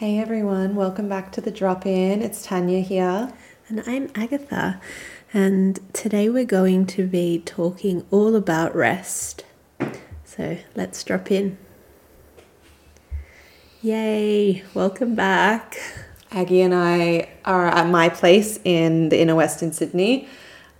Hey everyone, welcome back to the drop in. It's Tanya here. And I'm Agatha. And today we're going to be talking all about rest. So let's drop in. Yay, welcome back. Aggie and I are at my place in the inner west in Sydney,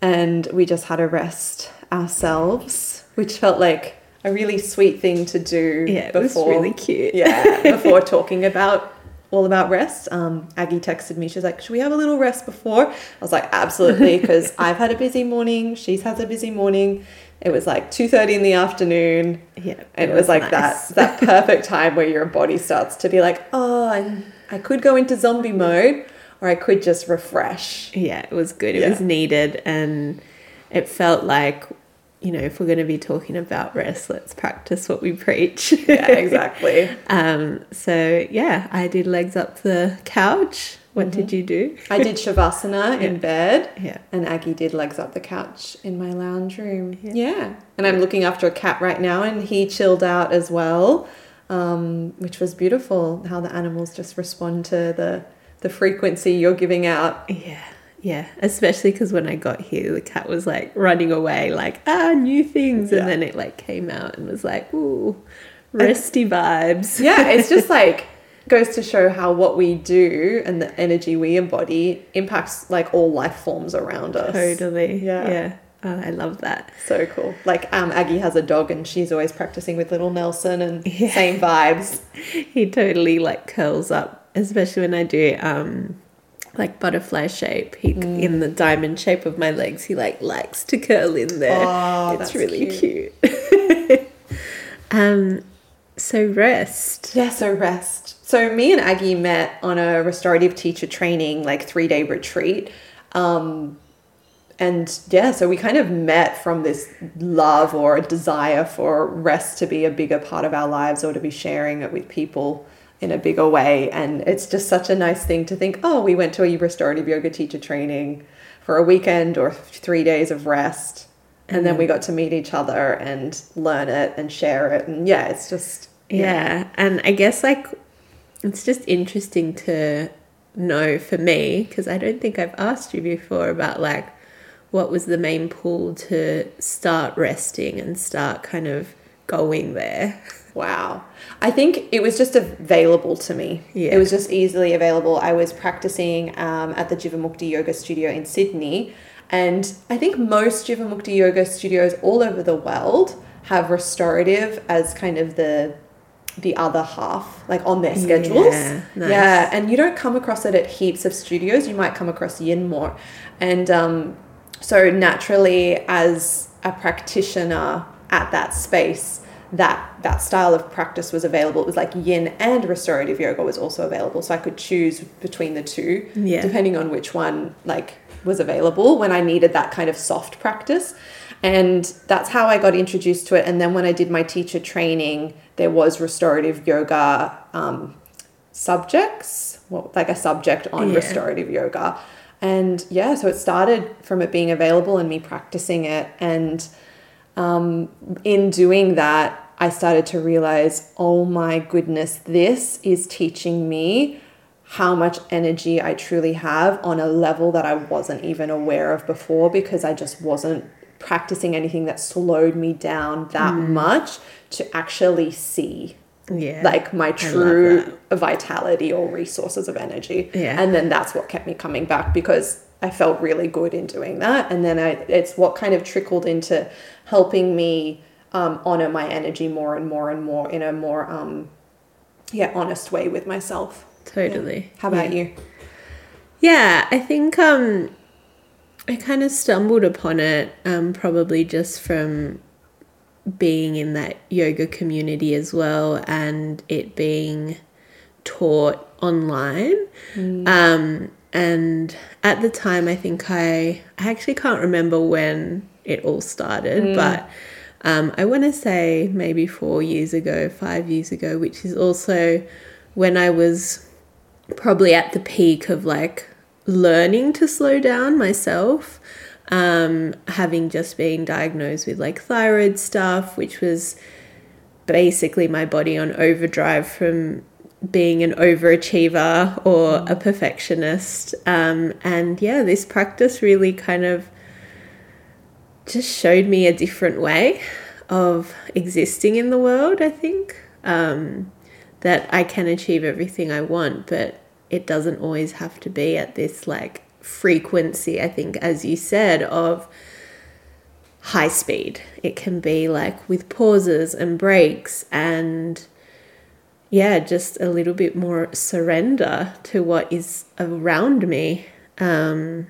and we just had a rest ourselves, which felt like a really sweet thing to do. Yeah, it before, was really cute. yeah, before talking about all about rest. Um, Aggie texted me. She's like, "Should we have a little rest before?" I was like, "Absolutely," because I've had a busy morning. She's had a busy morning. It was like two thirty in the afternoon. Yeah, it, it was, was, like nice. that that perfect time where your body starts to be like, "Oh, I, I could go into zombie mode, or I could just refresh." Yeah, it was good. It yeah. was needed, and it felt like you know, if we're going to be talking about rest, let's practice what we preach. yeah, exactly. um, so, yeah, I did legs up the couch. What mm-hmm. did you do? I did Shavasana yeah. in bed. Yeah. And Aggie did legs up the couch in my lounge room. Yeah. yeah. And I'm looking after a cat right now, and he chilled out as well, um, which was beautiful how the animals just respond to the, the frequency you're giving out. Yeah. Yeah, especially because when I got here, the cat was like running away, like, ah, new things. And yeah. then it like came out and was like, ooh, resty vibes. Yeah, it's just like, goes to show how what we do and the energy we embody impacts like all life forms around us. Totally. Yeah. Yeah. Oh, I love that. So cool. Like um, Aggie has a dog and she's always practicing with little Nelson and yeah. same vibes. he totally like curls up, especially when I do um, like butterfly shape. He mm. in the diamond shape of my legs. He like likes to curl in there. Oh, it's really cute. cute. um, so rest. Yeah, so rest. So me and Aggie met on a restorative teacher training, like three day retreat. Um, and yeah, so we kind of met from this love or a desire for rest to be a bigger part of our lives or to be sharing it with people in a bigger way. And it's just such a nice thing to think, oh, we went to a restorative yoga teacher training for a weekend or three days of rest. And then we mm-hmm. got to meet each other and learn it and share it. And yeah, it's just. Yeah. yeah. And I guess like it's just interesting to know for me, because I don't think I've asked you before about like what was the main pull to start resting and start kind of going there. Wow. I think it was just available to me. Yeah. It was just easily available. I was practicing um, at the Jivamukti Yoga Studio in Sydney. And I think most Jivamukti Yoga studios all over the world have restorative as kind of the the other half, like on their schedules. Yeah, nice. yeah, and you don't come across it at heaps of studios. You might come across yin more. And um, so naturally, as a practitioner at that space, that that style of practice was available. It was like yin and restorative yoga was also available, so I could choose between the two, yeah. depending on which one like was available when I needed that kind of soft practice. And that's how I got introduced to it. And then when I did my teacher training, there was restorative yoga um, subjects, well, like a subject on yeah. restorative yoga. And yeah, so it started from it being available and me practicing it and um, in doing that, I started to realize, oh my goodness, this is teaching me how much energy I truly have on a level that I wasn't even aware of before because I just wasn't practicing anything that slowed me down that mm. much to actually see yeah like my true vitality or resources of energy. Yeah. And then that's what kept me coming back because I felt really good in doing that. And then I, it's what kind of trickled into helping me um, honor my energy more and more and more in a more, um, yeah, honest way with myself. Totally. Yeah. How about yeah. you? Yeah, I think um, I kind of stumbled upon it um, probably just from being in that yoga community as well and it being taught online. Mm. Um, and at the time, I think I, I actually can't remember when it all started, mm. but um, I want to say maybe four years ago, five years ago, which is also when I was probably at the peak of like learning to slow down myself. Um, having just been diagnosed with like thyroid stuff, which was basically my body on overdrive from being an overachiever or a perfectionist. Um, and yeah, this practice really kind of just showed me a different way of existing in the world, I think. Um, that I can achieve everything I want, but it doesn't always have to be at this like frequency, I think, as you said, of high speed. It can be like with pauses and breaks and yeah, just a little bit more surrender to what is around me. Um,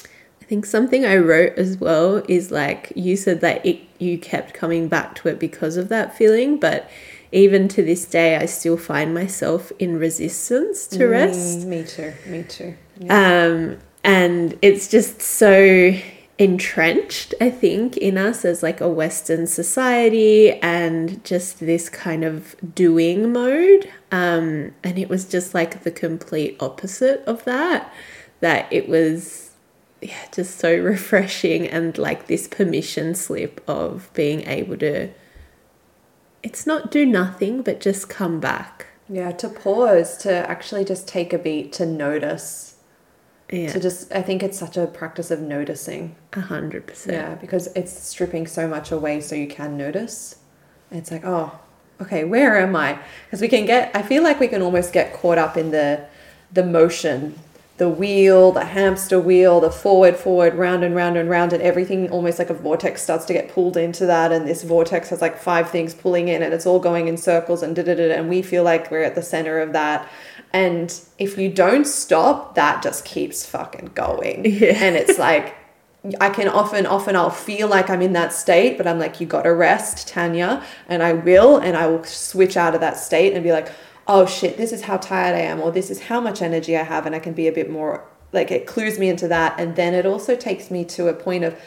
I think something I wrote as well is like you said that it you kept coming back to it because of that feeling, but even to this day, I still find myself in resistance to rest. Mm, me too. Me too. Yeah. Um, and it's just so entrenched, I think, in us as like a Western society and just this kind of doing mode. Um, and it was just like the complete opposite of that, that it was yeah, just so refreshing and like this permission slip of being able to it's not do nothing, but just come back. Yeah, to pause, to actually just take a beat, to notice. Yeah. To just, I think it's such a practice of noticing. A hundred percent. Yeah, because it's stripping so much away so you can notice. It's like, oh, okay, where am I? Because we can get, I feel like we can almost get caught up in the, the motion the wheel, the hamster wheel, the forward, forward, round and round and round, and everything almost like a vortex starts to get pulled into that. And this vortex has like five things pulling in, and it's all going in circles and da da da. And we feel like we're at the center of that. And if you don't stop, that just keeps fucking going. Yeah. And it's like, I can often, often I'll feel like I'm in that state, but I'm like, you gotta rest, Tanya. And I will, and I will switch out of that state and be like, oh shit, this is how tired I am, or this is how much energy I have, and I can be a bit more like it clues me into that. And then it also takes me to a point of,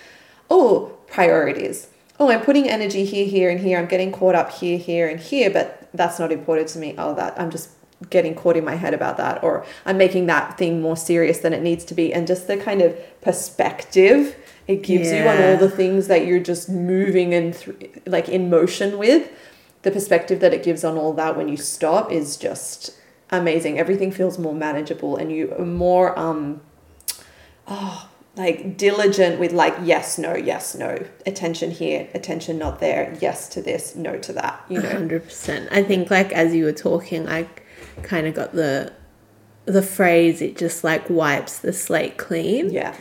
oh, priorities. Oh, I'm putting energy here, here, and here. I'm getting caught up here, here, and here, but that's not important to me. Oh, that I'm just getting caught in my head about that, or I'm making that thing more serious than it needs to be. And just the kind of perspective it gives yeah. you on all the things that you're just moving and th- like in motion with the perspective that it gives on all that when you stop is just amazing. Everything feels more manageable and you are more um oh like diligent with like yes no yes no attention here attention not there yes to this no to that you know 100% i think like as you were talking i kind of got the the phrase it just like wipes the slate clean yeah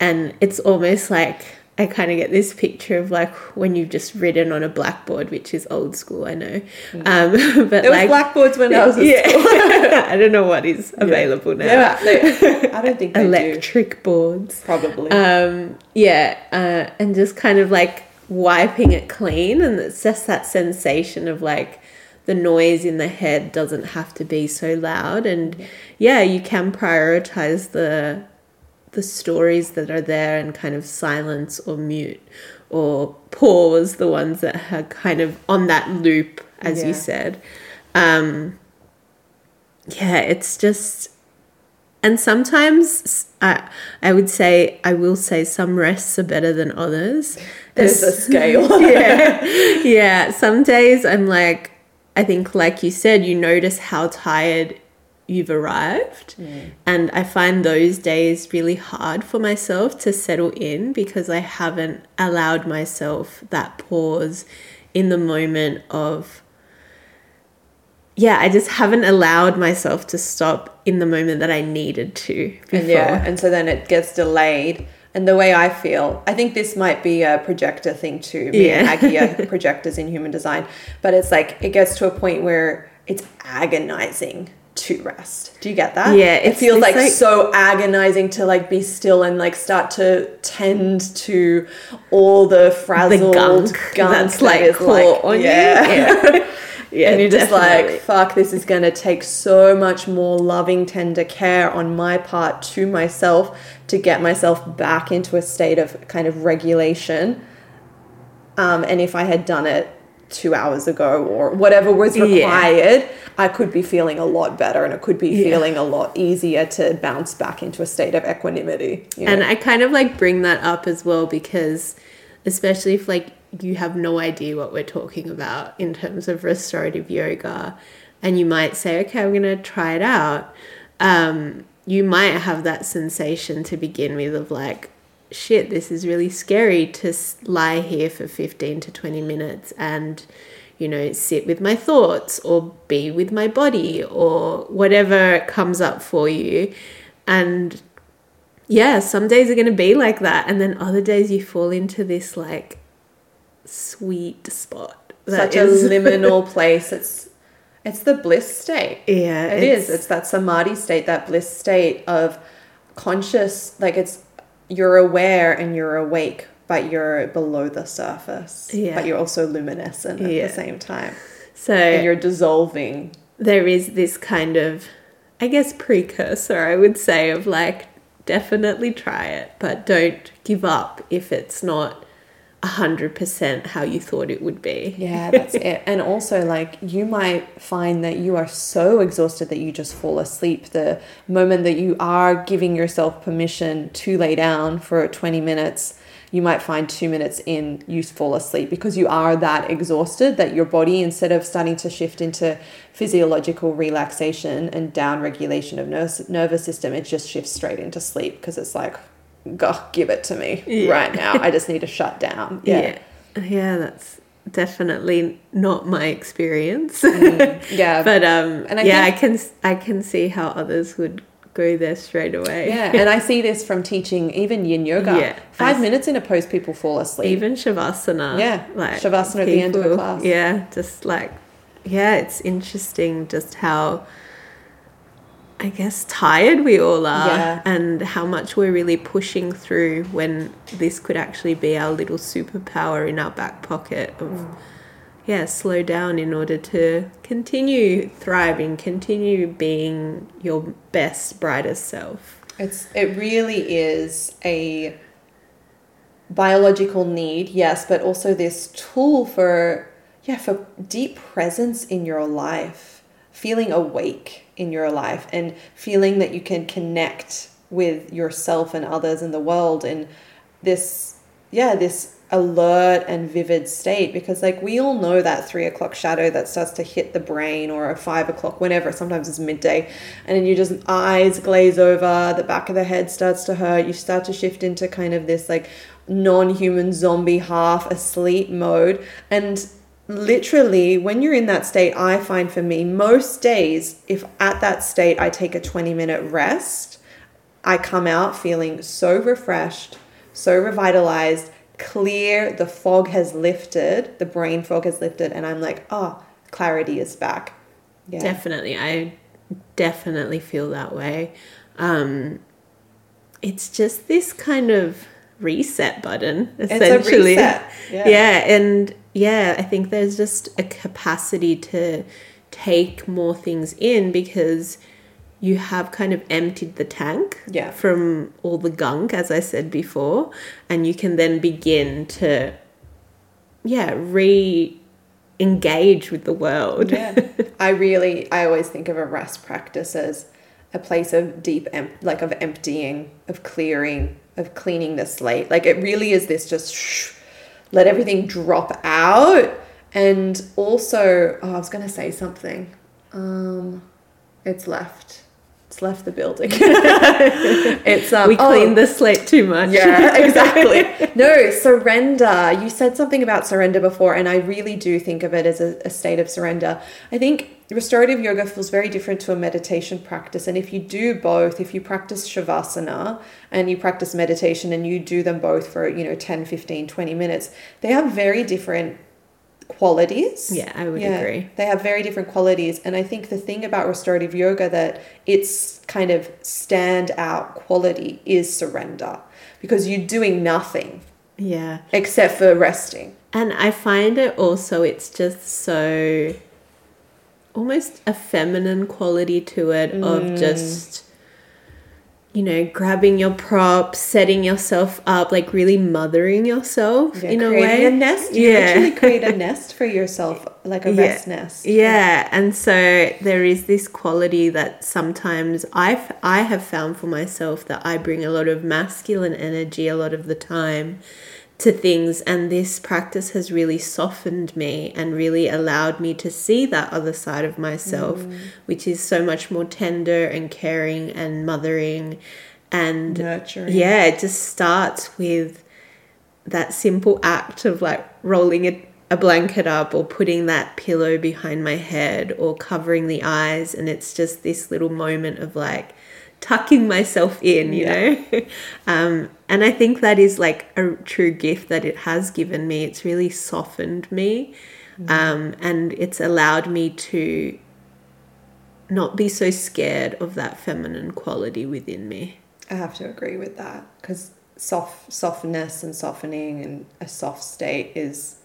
and it's almost like I kind of get this picture of like when you've just written on a blackboard, which is old school, I know. Mm. Um, but there like blackboards when I was at yeah. school. I don't know what is available yeah. now. Yeah, I don't think electric do. boards, probably. Um, yeah, uh, and just kind of like wiping it clean, and it's just that sensation of like the noise in the head doesn't have to be so loud, and yeah, you can prioritize the the stories that are there and kind of silence or mute or pause the ones that are kind of on that loop as yeah. you said um yeah it's just and sometimes I, I would say I will say some rests are better than others. There's a scale. yeah. Yeah. Some days I'm like I think like you said, you notice how tired you've arrived. Mm. And I find those days really hard for myself to settle in because I haven't allowed myself that pause in the moment of yeah, I just haven't allowed myself to stop in the moment that I needed to. Before. And yeah, and so then it gets delayed. And the way I feel, I think this might be a projector thing too. Me yeah. and Aggie are projectors in human design, but it's like it gets to a point where it's agonizing to rest. Do you get that? Yeah, it feels like, like, so agonizing to like be still and like start to tend to all the frazzled the gunk, gunk that's like caught like, on yeah. you. Yeah. yeah, and you're just definitely. like, fuck, this is going to take so much more loving, tender care on my part to myself to get myself back into a state of kind of regulation. Um, and if I had done it two hours ago or whatever was required, yeah. I could be feeling a lot better and it could be yeah. feeling a lot easier to bounce back into a state of equanimity. You know? And I kind of like bring that up as well because, especially if like you have no idea what we're talking about in terms of restorative yoga. and you might say, okay, I'm going to try it out. Um, you might have that sensation to begin with of like, shit, this is really scary to lie here for 15 to 20 minutes and, you know, sit with my thoughts or be with my body or whatever comes up for you. And yeah, some days are going to be like that. And then other days you fall into this like sweet spot. Such a liminal place. It's it's the bliss state. Yeah, it it's, is. It's that samadhi state, that bliss state of conscious, like it's you're aware and you're awake, but you're below the surface. Yeah. But you're also luminescent at yeah. the same time. So and you're dissolving. There is this kind of, I guess, precursor, I would say, of like, definitely try it, but don't give up if it's not 100% how you thought it would be. Yeah, that's it. And also, like, you might find that you are so exhausted that you just fall asleep the moment that you are giving yourself permission to lay down for 20 minutes. You might find two minutes in, you fall asleep because you are that exhausted that your body, instead of starting to shift into physiological relaxation and down regulation of nervous, nervous system, it just shifts straight into sleep because it's like, go give it to me yeah. right now. I just need to shut down. Yeah. yeah. Yeah, that's definitely not my experience. Mm, yeah. but um and I yeah, I can I can see how others would go there straight away. Yeah, and I see this from teaching even yin yoga. Yeah. 5 minutes in a pose people fall asleep. Even shavasana. Yeah. Like shavasana people, at the end of a class. Yeah, just like yeah, it's interesting just how I guess, tired we all are yeah. and how much we're really pushing through when this could actually be our little superpower in our back pocket of, mm. yeah, slow down in order to continue thriving, continue being your best, brightest self. It's, it really is a biological need, yes, but also this tool for, yeah, for deep presence in your life, feeling awake in your life and feeling that you can connect with yourself and others in the world in this yeah this alert and vivid state because like we all know that three o'clock shadow that starts to hit the brain or a five o'clock whenever sometimes it's midday and then you just eyes glaze over the back of the head starts to hurt you start to shift into kind of this like non-human zombie half asleep mode and literally when you're in that state i find for me most days if at that state i take a 20 minute rest i come out feeling so refreshed so revitalized clear the fog has lifted the brain fog has lifted and i'm like oh clarity is back. Yeah. Definitely i definitely feel that way. Um it's just this kind of reset button essentially yeah. yeah and yeah, I think there's just a capacity to take more things in because you have kind of emptied the tank yeah. from all the gunk, as I said before, and you can then begin to, yeah, re engage with the world. Yeah. I really, I always think of a rest practice as a place of deep, em- like of emptying, of clearing, of cleaning the slate. Like it really is this just. Shh, let everything drop out. And also, oh, I was going to say something. Um, it's left. Left the building. it's um, we cleaned oh, the slate too much. Yeah, exactly. no, surrender. You said something about surrender before, and I really do think of it as a, a state of surrender. I think restorative yoga feels very different to a meditation practice. And if you do both, if you practice Shavasana and you practice meditation and you do them both for, you know, 10, 15, 20 minutes, they are very different qualities. Yeah, I would yeah, agree. They have very different qualities. And I think the thing about restorative yoga that its kind of standout quality is surrender because you're doing nothing. Yeah. Except for resting. And I find it also, it's just so almost a feminine quality to it mm. of just you know grabbing your props setting yourself up like really mothering yourself yeah, in a way. a nest. You yeah. literally create a nest for yourself like a yeah. rest nest. Yeah. And so there is this quality that sometimes I've I have found for myself that I bring a lot of masculine energy a lot of the time to things and this practice has really softened me and really allowed me to see that other side of myself Mm. which is so much more tender and caring and mothering and Nurturing. yeah it just starts with that simple act of like rolling a, a blanket up or putting that pillow behind my head or covering the eyes and it's just this little moment of like tucking myself in you Yeah. know um, and i think that is like a true gift that it has given me. It's really softened me um, and it's allowed me to not be so scared of that feminine quality within me. I have to agree with that because soft softness and softening and a soft state is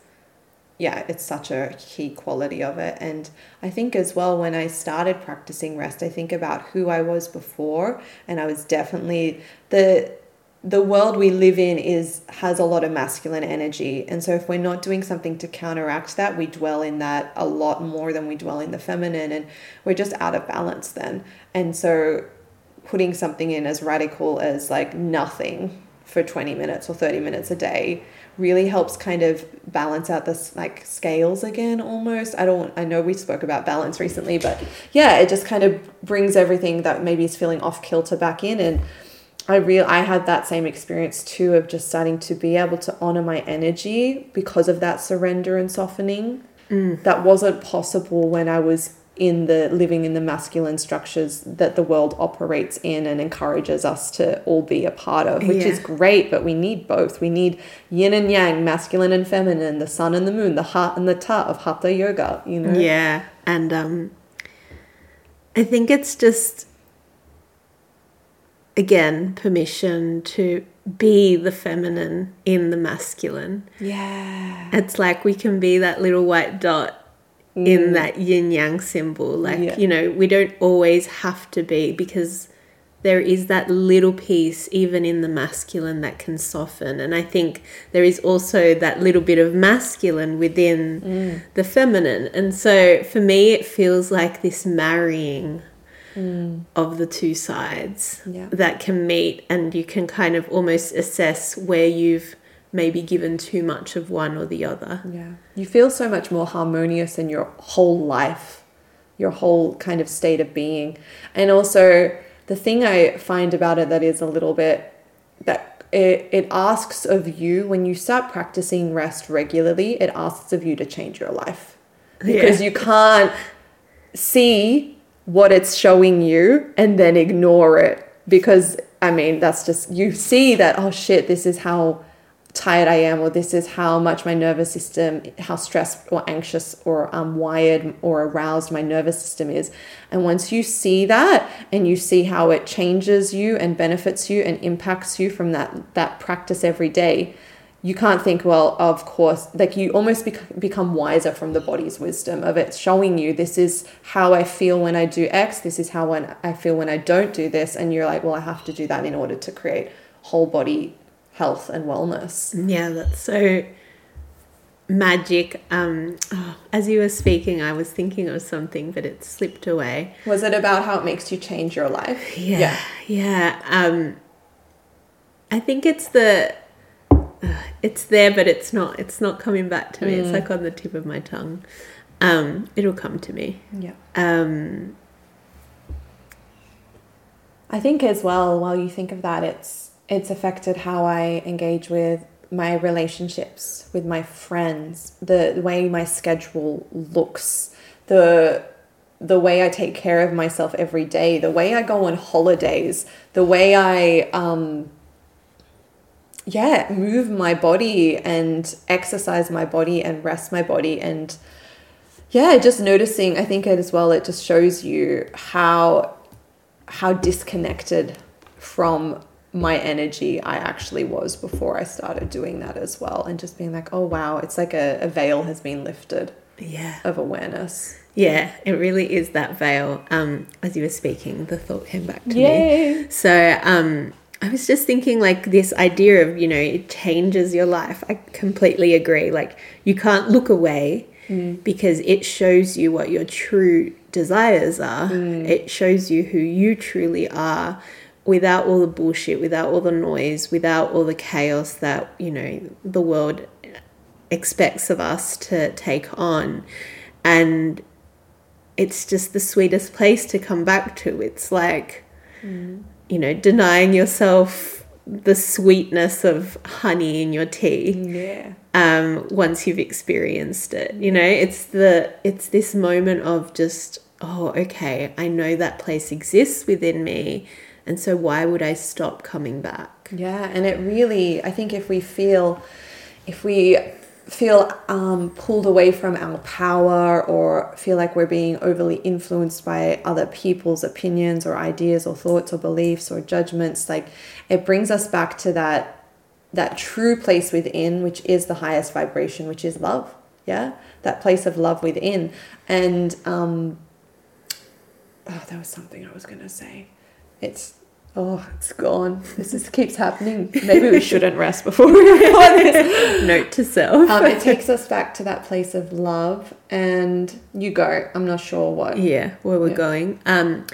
yeah it's such a key quality of it. And i think as well when i started practicing rest i think about who i was before and i was definitely the the world we live in is has a lot of masculine energy. And so if we're not doing something to counteract that we dwell in that a lot more than we dwell in the feminine and we're just out of balance then. And so putting something in as radical as like nothing for 20 minutes or 30 minutes a day really helps kind of balance out this like scales again almost. I don't i know we spoke about balance recently but yeah it just kind of brings everything that maybe is feeling off kilter back in and i real i had that same experience too of just starting to be able to honor my energy because of that surrender and softening that wasn't possible when i was in the living in the masculine structures that the world operates in and encourages us to all be a part of which is great but we need both. We need yin and yang masculine and feminine the sun and the moon the heart and the ta of hatha yoga you know? Yeah, and um, I think it's just again permission to be the feminine in the masculine. yeah It's like we can be that little white dot in mm. that yin yang symbol. Like Yeah. you know, we don't always have to be because there is that little piece even in the masculine that can soften and i think there is also that little bit of masculine within mm. the feminine and so for me it feels like this marrying Mm. of the two sides Yeah. that can meet and you can kind of almost assess where you've maybe given too much of one or the other Yeah. You feel so much more harmonious in your whole life, your whole kind of state of being. And also, the thing I find about it that is a little bit that it, it asks of you when you start practicing rest regularly, it asks of you to change your life because Yeah. you can't see what it's showing you and then ignore it. Because I mean that's just you see that oh shit this is how tired I am or this is how much my nervous system how stressed or anxious or um, wired or aroused my nervous system is. And once you see that and you see how it changes you and benefits you and impacts you from that that practice every day you can't think well of course like you almost bec- become wiser from the body's wisdom of it showing you this is how i feel when i do x this is how when i feel when i don't do this and you're like well i have to do that in order to create whole body health and wellness Yeah, that's so magic. Um, oh, as you were speaking, I was thinking of something, but it slipped away. was it about how it makes you change your life Yeah, yeah. Um, I think it's the, it's there, but it's not. It's not coming back to me. It's like on the tip of my tongue. Um, it'll come to me. yeah Um, I think as well, while you think of that, it's it's affected how I engage with my relationships with my friends, the, the way my schedule looks, the the way I take care of myself every day, the way I go on holidays, the way I um yeah, move my body and exercise my body and rest my body and yeah, just noticing, I think it as well it just shows you how how disconnected from my energy I actually was before I started doing that as well. And just being like, oh wow, it's like a, a veil has been lifted yeah, of awareness. yeah. It really is that veil. Um, as you were speaking, the thought came back to me. So um, I was just thinking, like, this idea of, you know, it changes your life. I completely agree. Like, you can't look away because it shows you what your true desires are, it shows you who you truly are. without all the bullshit, without all the noise, without all the chaos that, you know, the world expects of us to take on. And it's just the sweetest place to come back to. It's like, mm. You know, denying yourself the sweetness of honey in your tea. Yeah. Um, once you've experienced it, you know, it's the it's this moment of just oh, okay, I know that place exists within me, and so why would I stop coming back? Yeah, and it really, I think, if we feel, if we feel um, pulled away from our power or feel like we're being overly influenced by other people's opinions or ideas or thoughts or beliefs or judgments like it brings us back to that that true place within which is the highest vibration which is love. Yeah? That place of love within. And um oh that was something i was to say. It's Oh, it's gone. This is, keeps happening. Maybe we shouldn't rest before we record this. Note to self. Um, it takes us back to that place of love, and you go. I'm not sure what. Yeah, where we're yeah. going. Um,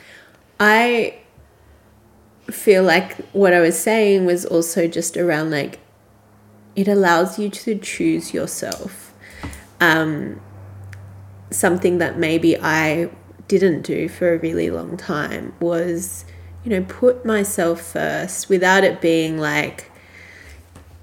I feel like what I was saying was also just around like it allows you to choose yourself. Um, something that maybe I didn't do for a really long time was you know, put myself first without it being like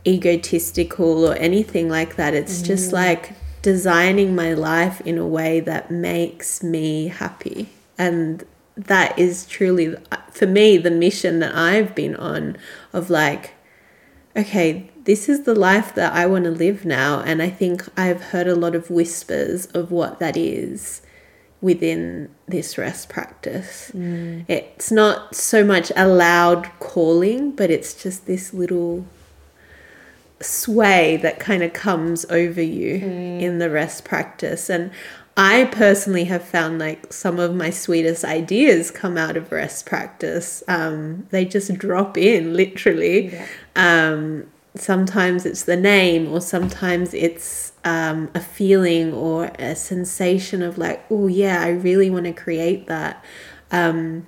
egotistical or anything like that. It's mm. just like designing my life in a way that makes me happy. And that is truly, for me, the mission that I've been on of like, okay, this is the life that I want to live now. And I think I've heard a lot of whispers of what that is within this rest practice. Mm. It's not so much a loud calling, but it's just this little sway that kind of comes over you mm. in the rest practice. And I personally have found like some of my sweetest ideas come out of rest practice. Um, they just drop in literally. Yeah. Um, sometimes it's the name, or sometimes it's um, a feeling or a sensation of like, oh, yeah, I really want to create that. Um,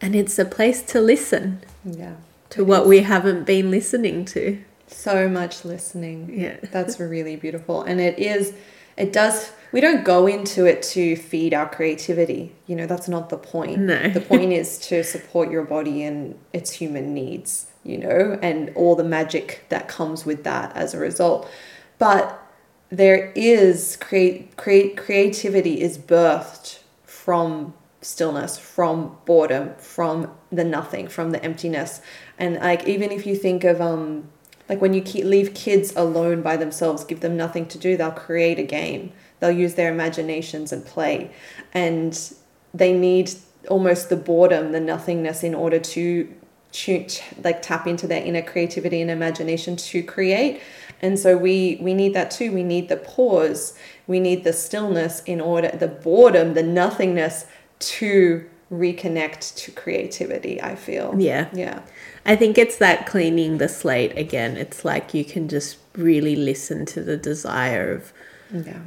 and it's a place to listen. Yeah. To what is. we haven't been listening to. So much listening. Yeah. That's really beautiful. And it is, it does, we don't go into it to feed our creativity. You know, that's not the point. No. the point is to support your body and its human needs you know, and all the magic that comes with that as a result. But there is create create creativity is birthed from stillness, from boredom, from the nothing, from the emptiness. And like even if you think of um like when you keep, leave kids alone by themselves, give them nothing to do, they'll create a game. They'll use their imaginations and play. And they need almost the boredom, the nothingness in order to like tap into their inner creativity and imagination to create. And so we we need that too. We need the pause. We need the stillness in order the boredom the nothingness to reconnect to creativity i feel. Yeah. Yeah. I think it's that cleaning the slate again. It's like you can just really listen to the desire of yeah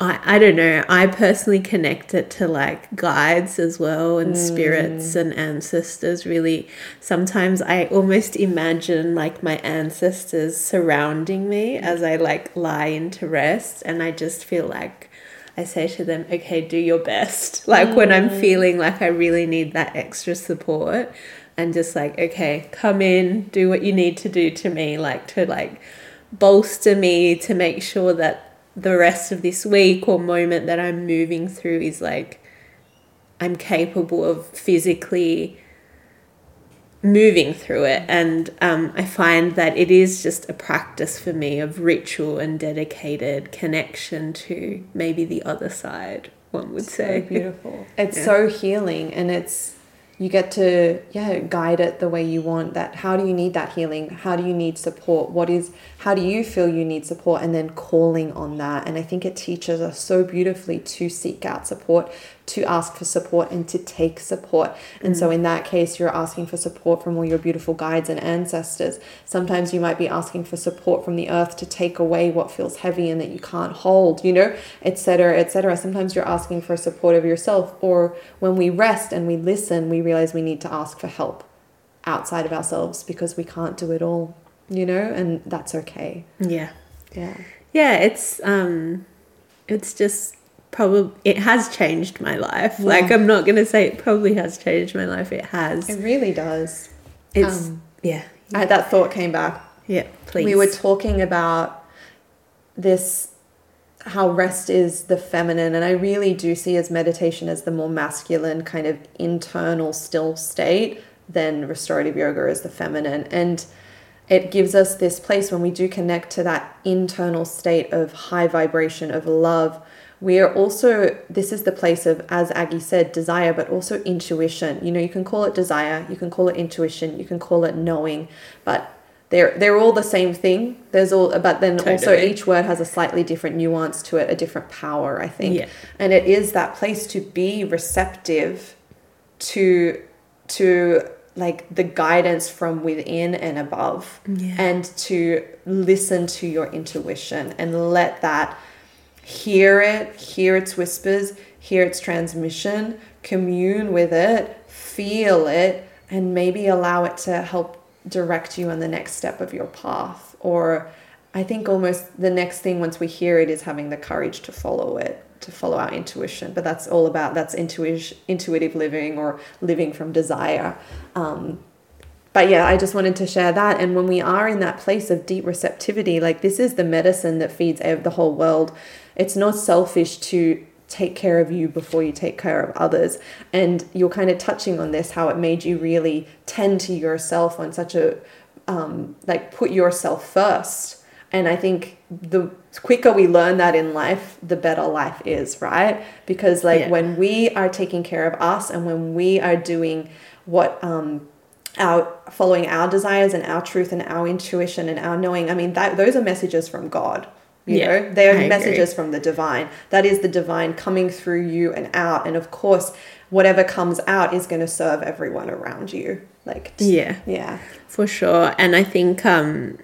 I, I don't know. I personally connect it to like guides as well and mm. spirits and ancestors. Really, sometimes I almost imagine like my ancestors surrounding me as I like lie into rest, and I just feel like I say to them, okay, do your best. Like mm. when I'm mm. feeling like I really need that extra support, and just like, okay, come in, do what you need to do to me, like to like bolster me to make sure that the rest of this week or moment that I'm moving through is like I'm capable of physically moving through it. And um, I find that it is just a practice for me of ritual and dedicated connection to maybe the other side, one would so say. Beautiful. It's yeah. so healing and it's you get to yeah guide it the way you want that. How do you need that healing? How do you need support? What is how do you feel you need support? And then calling on that. And i think it teaches us so beautifully to seek out support to ask for support and to take support. And mm. so, in that case, you're asking for support from all your beautiful guides and ancestors. Sometimes you might be asking for support from the earth to take away what feels heavy and that you can't hold, you know, etc., etc. Sometimes you're asking for support of yourself. Or when we rest and we listen, we realize we need to ask for help outside of ourselves because we can't do it all, you know, and that's okay. Yeah. Yeah. Yeah, it's um it's just probably it has changed my life. Yeah. Like I'm not to say it probably has changed my life. It has. It really does. It's um, yeah. I, that thought came back. Yeah, please. We were talking about this how rest is the feminine and I really do see as meditation as the more masculine kind of internal still state than restorative yoga as the feminine and it gives us this place when we do connect to that internal state of high vibration of love we are also this is the place of as aggie said desire but also intuition you know you can call it desire you can call it intuition you can call it knowing but they're they're all the same thing there's all but then also each word has a slightly different nuance to it a different power i think Yeah. and it is that place to be receptive to to like the guidance from within and above Yeah. and to listen to your intuition and let that hear it hear its whispers hear its transmission commune with it feel it and maybe allow it to help direct you on the next step of your path or i think almost the next thing once we hear it is having the courage to follow it to follow our intuition but that's all about that's intuition intuitive living or living from desire um, but yeah, I just wanted to share that. And when we are in that place of deep receptivity, like this is the medicine that feeds the whole world. It's not selfish to take care of you before you take care of others. And you're kind of touching on this, how it made you really tend to yourself on such a, um, like put yourself first. And I think the quicker we learn that in life, the better life is, right? Because like Yeah. when we are taking care of us and when we are doing what, um, our following our desires and our truth and our intuition and our knowing i mean that those are messages from god you Yeah, know they I are agree. messages from the divine that is the divine coming through you and out and of course whatever comes out is going to serve everyone around you like Yeah. yeah For sure. And I think um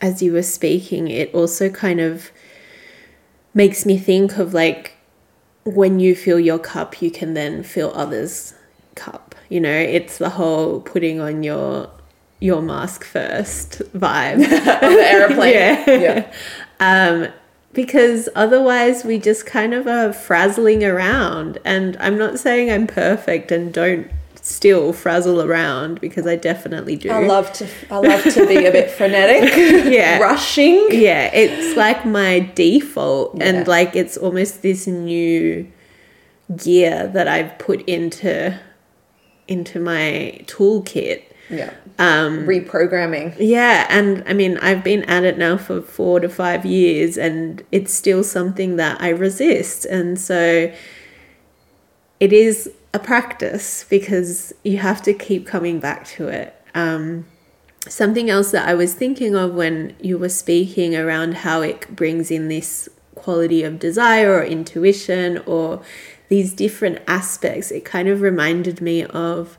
as you were speaking, it also kind of makes me think of like when you fill your cup, you can then fill others' cup. You know, it's the whole putting on your your mask first vibe. on the airplane Yeah. yeah um, because otherwise we just kind of are frazzling around. And I'm not saying I'm perfect and don't still frazzle around because I definitely do. i love to i love to be a bit frenetic Yeah. rushing yeah, it's like my default, Yeah. and like it's almost this new gear that I've put into into my toolkit. yeah Um, reprogramming Yeah, and I mean, I've been at it now for four to five years, and it's still something that I resist. And so it is a practice because you have to keep coming back to it. Um, something else that I was thinking of when you were speaking around how it brings in this quality of desire or intuition or these different aspects, it kind of reminded me of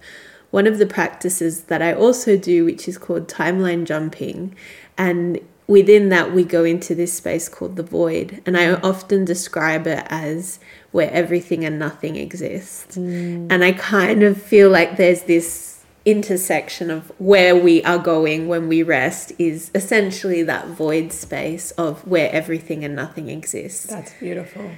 one of the practices that I also do, which is called timeline jumping. And within that, we go into this space called the void. And I often describe it as where everything and nothing exists. Mm. And I kind of feel like there's this intersection of where we are going when we rest is essentially that void space of where everything and nothing exists that's beautiful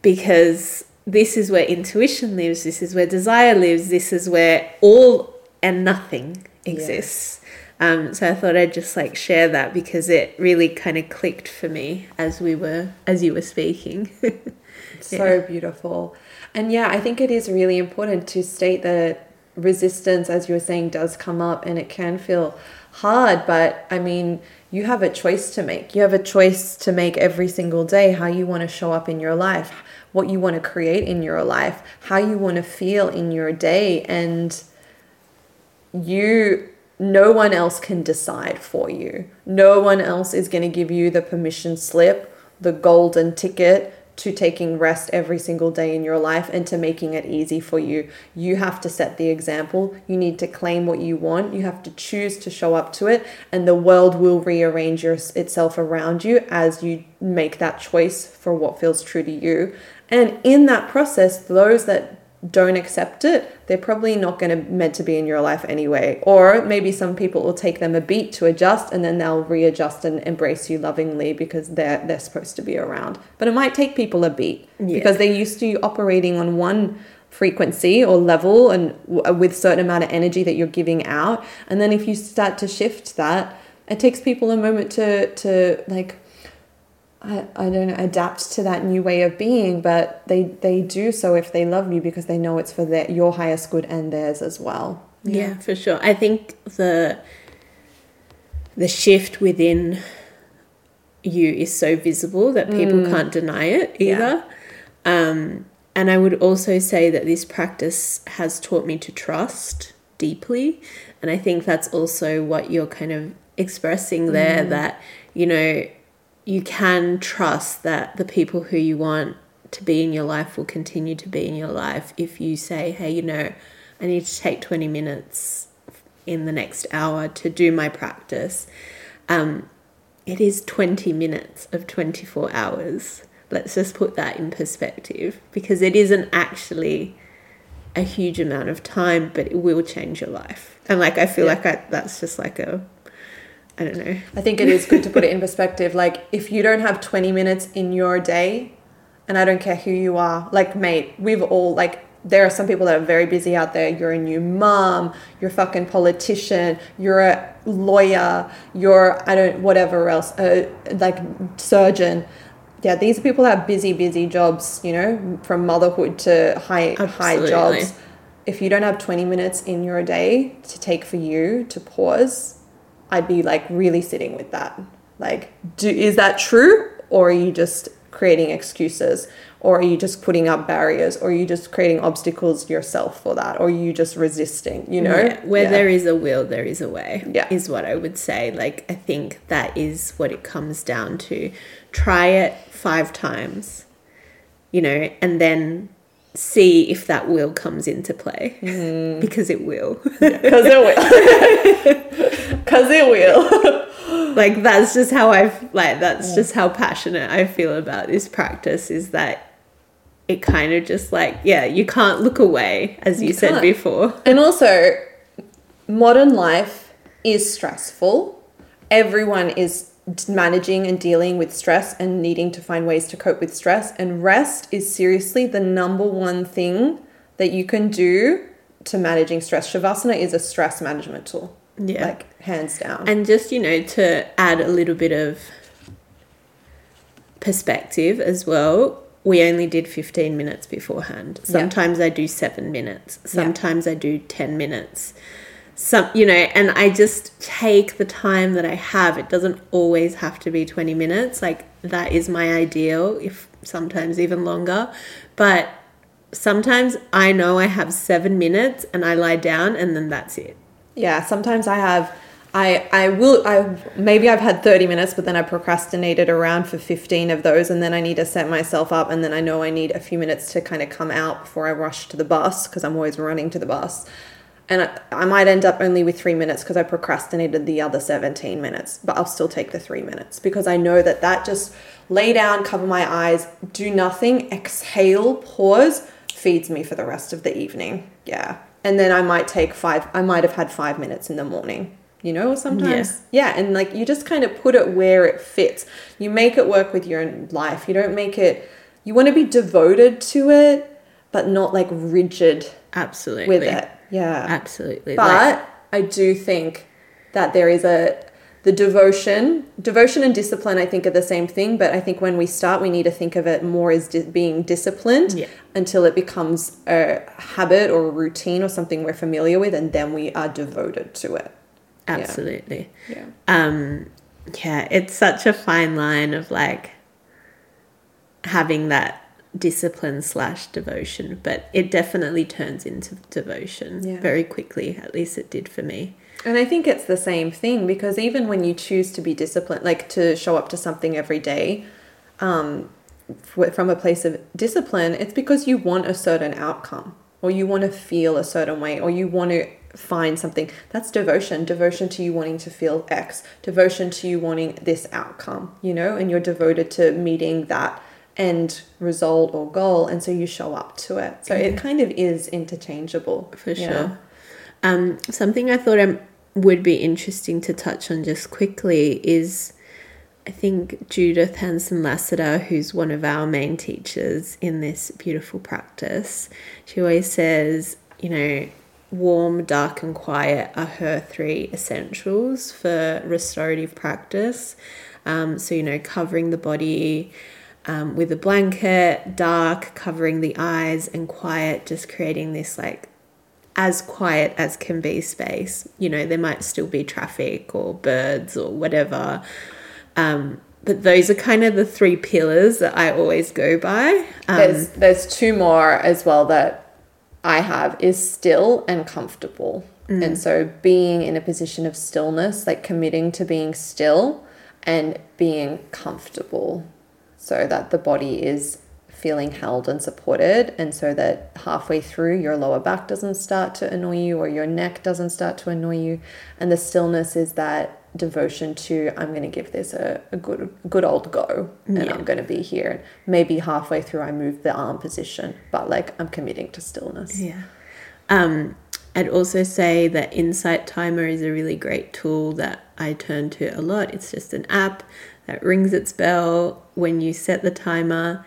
because this is where intuition lives, this is where desire lives, this is where all and nothing exists. Um, so I thought I'd just like share that because it really kind of clicked for me as we were as you were speaking. so beautiful. And yeah i think it is really important to state that resistance as you were saying does come up and it can feel hard but i mean you have a choice to make. You have a choice to make every single day how you want to show up in your life what you want to create in your life how you want to feel in your day and you no one else can decide for you. No one else is going to give you the permission slip the golden ticket to taking rest every single day in your life and to making it easy for you. You have to set the example. You need to claim what you want. You have to choose to show up to it and the world will rearrange your, itself around you as you make that choice for what feels true to you and in that process those that don't accept it, they're probably not going to meant to be in your life anyway. Or maybe some people will take them a beat to adjust and then they'll readjust and embrace you lovingly because they're they're supposed to be around. But it might take people a beat Yeah. because they're used to operating on one frequency or level and w- uh, with certain amount of energy that you're giving out. And then if you start to shift that, it takes people a moment to to like I, I don't know, adapt to that new way of being, but they, they do so if they love you because they know it's for their, your highest good and theirs as well. Yeah. for sure. I think the the shift within you is so visible that people can't deny it either. Um, and I would also say that this practice has taught me to trust deeply. And I think that's also what you're kind of expressing there that, you know, you can trust that the people who you want to be in your life will continue to be in your life if you say, hey, you know, I need to take 20 minutes in the next hour to do my practice. Um, it is 20 minutes of 24 hours. Let's just put that in perspective because it isn't actually a huge amount of time, but it will change your life. And like, I feel Yeah. like I, that's just like a, I don't know. I think it is good to put it in perspective. Like, if you don't have 20 minutes in your day, and I don't care who you are, like, mate, we've all, like, there are some people that are very busy out there. You're a new mom, you're a fucking politician, you're a lawyer, you're, I don't, whatever else, uh, like, surgeon. Yeah, these are people that have busy, busy jobs, you know, from motherhood to high, high jobs. If you don't have 20 minutes in your day to take for you to pause, I'd be like really sitting with that. Like, do is that true, or are you just creating excuses, or are you just putting up barriers, or are you just creating obstacles yourself for that, or are you just resisting? You know, Yeah, where Yeah. there is a will, there is a way. Yeah. Is what I would say. Like, I think that is what it comes down to. Try it five times, you know, and then see if that will comes into play Mm-hmm. because it will. because it will, because it will. like, that's just how I've, like, that's just how passionate I feel about this practice is that it kind of just like, yeah, you can't look away, as you, You said can't. before. And also, modern life is stressful. Everyone is managing and dealing with stress and needing to find ways to cope with stress. And rest is seriously the number one thing that you can do to managing stress. Shavasana is a stress management tool. Yeah. Like, hands down. And just, you know, to add a little bit of perspective as well, we only did 15 minutes beforehand. Sometimes I do seven minutes, sometimes I do 10 minutes. Some, you know, and I just take the time that I have. It doesn't always have to be 20 minutes. Like, that is my ideal, if sometimes even longer. But sometimes I know I have seven minutes and I lie down and then that's it. Yeah, sometimes I have I I will I maybe I've had 30 minutes but then I procrastinated around for 15 of those and then I need to set myself up and then I know I need a few minutes to kind of come out before I rush to the bus because I'm always running to the bus. And I, I might end up only with 3 minutes because I procrastinated the other 17 minutes, but I'll still take the 3 minutes because I know that that just lay down, cover my eyes, do nothing, exhale, pause feeds me for the rest of the evening. Yeah. And then I might take five, I might have had five minutes in the morning, you know, sometimes. Yeah. And like you just kind of put it where it fits. You make it work with your life. You don't make it, you want to be devoted to it, but not like rigid Absolutely. with it. Yeah. Absolutely. But Like, I do think that there is a the devotion, devotion and discipline. I think are the same thing. But I think when we start, we need to think of it more as di- being disciplined Yeah. until it becomes a habit or a routine or something we're familiar with, and then we are devoted to it. absolutely. Yeah. Um, yeah, it's such a fine line of like having that discipline slash devotion, but it definitely turns into devotion Yeah. very quickly. At least it did for me. And I think it's the same thing because even when you choose to be disciplined, like to show up to something every day, um, from a place of discipline, it's because you want a certain outcome or you want to feel a certain way or you want to find something. That's devotion. Devotion to you wanting to feel X, devotion to you wanting this outcome, you know, and you're devoted to meeting that end result or goal and so you show up to it so it kind of is interchangeable for sure. know? Um, something I thought I would be interesting to touch on just quickly is I think Judith Hanson Lasater, who's one of our main teachers in this beautiful practice, she always says, you know, warm, dark, and quiet are her three essentials for restorative practice. Um, so, you know, covering the body um, with a blanket, dark, covering the eyes, and quiet, just creating this like as quiet as can be space. You know, there might still be traffic or birds or whatever. Um, but those are kind of the three pillars that I always go by. Um, there's there's two more as well that I have is still and comfortable. And so being in a position of stillness, like committing to being still and being comfortable so that the body is feeling held and supported and so that halfway through your lower back doesn't start to annoy you or your neck doesn't start to annoy you and the stillness is that devotion to i'm going to give this a, a good good old go and Yeah. i'm going to be here maybe halfway through i move the arm position but like i'm committing to stillness Yeah. Um, I'd also say that Insight Timer is a really great tool that I turn to a lot. It's just an app that rings its bell when you set the timer.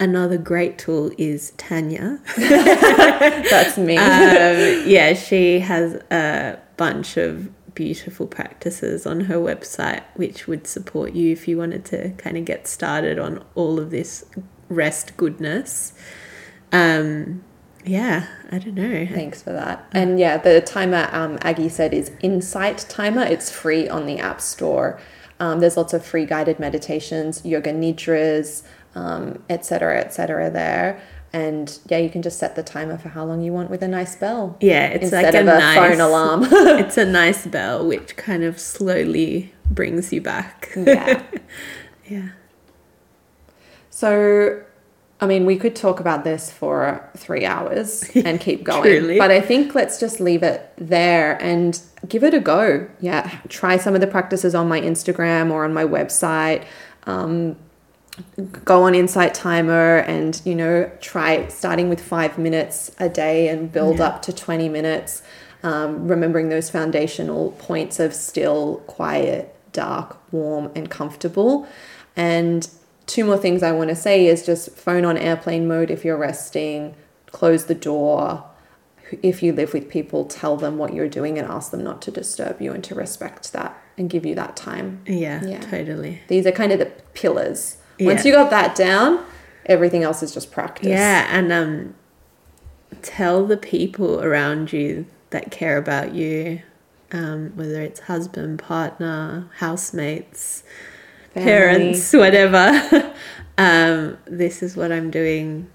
Another great tool is Tanya. that's me um, yeah, she has a bunch of beautiful practices on her website, which would support you if you wanted to kind of get started on all of this rest goodness. Um, yeah, I don't know. Thanks for that. And yeah, the timer um, Aggie said is Insight Timer. It's free on the App Store. Um, there's lots of free guided meditations, yoga nidras, um, etc. cetera, et cetera there. And yeah, you can just set the timer for how long you want with a nice bell. Yeah, it's instead like a, of a nice phone alarm. it's a nice bell which kind of slowly brings you back. yeah. yeah. So, I mean, we could talk about this for three hours and keep going. But I think let's just leave it there and give it a go. Yeah. Try some of the practices on my Instagram or on my website. Um, go on Insight Timer and, you know, try starting with five minutes a day and build Yeah. up to 20 minutes. Um, remembering those foundational points of still, quiet, dark, warm, and comfortable. And two more things I want to say is just phone on airplane mode if you're resting, close the door. If you live with people, tell them what you're doing and ask them not to disturb you and to respect that and give you that time. Yeah, Yeah. totally. These are kind of the pillars. Once you got that down, everything else is just practice. Yeah, and um, tell the people around you that care about you, um, whether it's husband, partner, housemates, Family. parents, whatever. um, this is what I'm doing.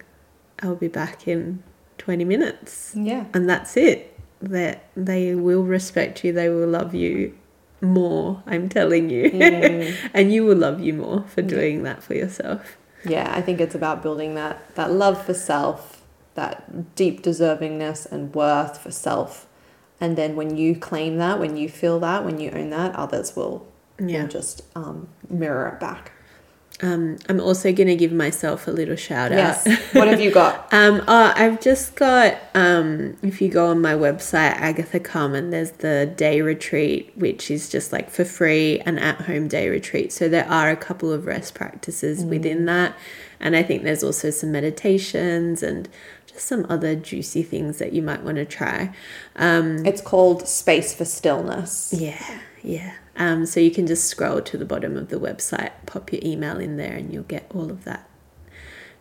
I'll be back in 20 minutes. Yeah. And that's it. That they will respect you, they will love you more, I'm telling you. Mm. and you will love you more for doing that for yourself. Yeah, I think it's about building that that love for self, that deep deservingness and worth for self. And then when you claim that, when you feel that, when you own that, others will, Yeah. just um, mirror it back. Um, I'm also going to give myself a little shout Yes. out. what have you got? Um, oh, I've just got, um, if you go on my website, Agatha Carmen, there's the day retreat, which is just like for free, an at home day retreat. So there are a couple of rest practices within that. And I think there's also some meditations and just some other juicy things that you might want to try. Um, It's called Space for Stillness. yeah, yeah. Um, so you can just scroll to the bottom of the website, pop your email in there, and you'll get all of that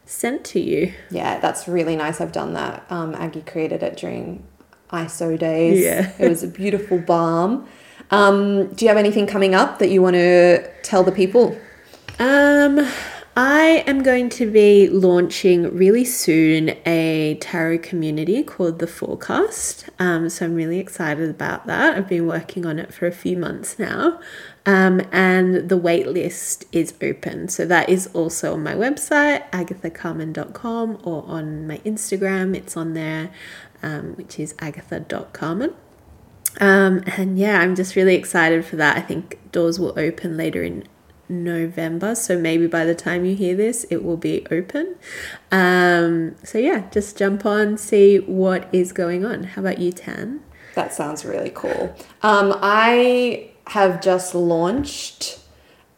sent to you. Yeah, that's really nice. I've done that. Um, Aggie created it during ISO days. Yeah. it was a beautiful balm. Um, do you have anything coming up that you want to tell the people? Um, I am going to be launching really soon a tarot community called The Forecast. Um, so I'm really excited about that. I've been working on it for a few months now. Um, and the wait list is open. So that is also on my website, agathacarmen.com, or on my Instagram. It's on there, um, which is agatha.carmen. Um, and yeah, I'm just really excited for that. I think doors will open later in November. So maybe by the time you hear this, it will be open. Um, so yeah, just jump on, see what is going on. How about you, Tan? That sounds really cool. Um, I have just launched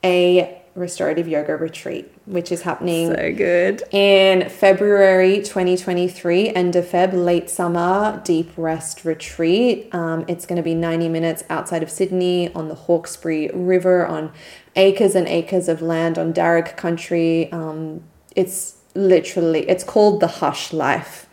a restorative yoga retreat, which is happening So good. in February 2023, end of Feb, late summer deep rest retreat. Um, it's going to be 90 minutes outside of Sydney on the Hawkesbury River on acres and acres of land on Darug country. Um, it's literally, it's called the Hush Life.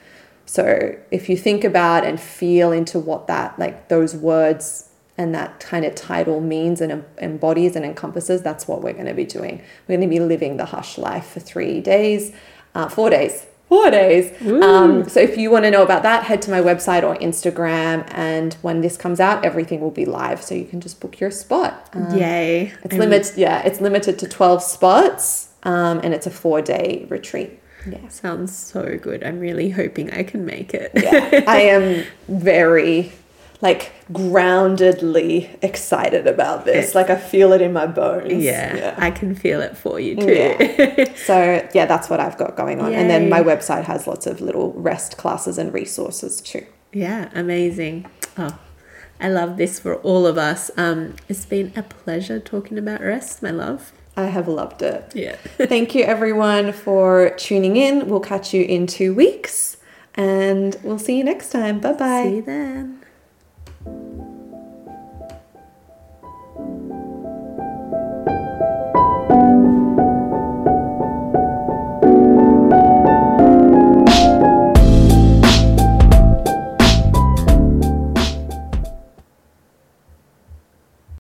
So if you think about and feel into what that, like those words and that kind of title means and embodies and encompasses, that's what we're going to be doing. We're going to be living the hush life for three days, uh, four days, four days. Um, so if you want to know about that, head to my website or Instagram. And when this comes out, everything will be live. So you can just book your spot. Um, Yay. It's I'm- limited, yeah, it's limited to 12 spots um, and it's a four day retreat. Yeah. Sounds so good. I'm really hoping I can make it. yeah, I am very like groundedly excited about this. Like I feel it in my bones. Yeah, I can feel it for you too. Yeah. So yeah, that's what I've got going on. And then my website has lots of little rest classes and resources too. Yeah, amazing. Oh, I love this for all of us. Um, it's been a pleasure talking about rest, my love. I have loved it. Yeah. Thank you everyone for tuning in. We'll catch you in two weeks and we'll see you next time. Bye bye. See you then. Thank you.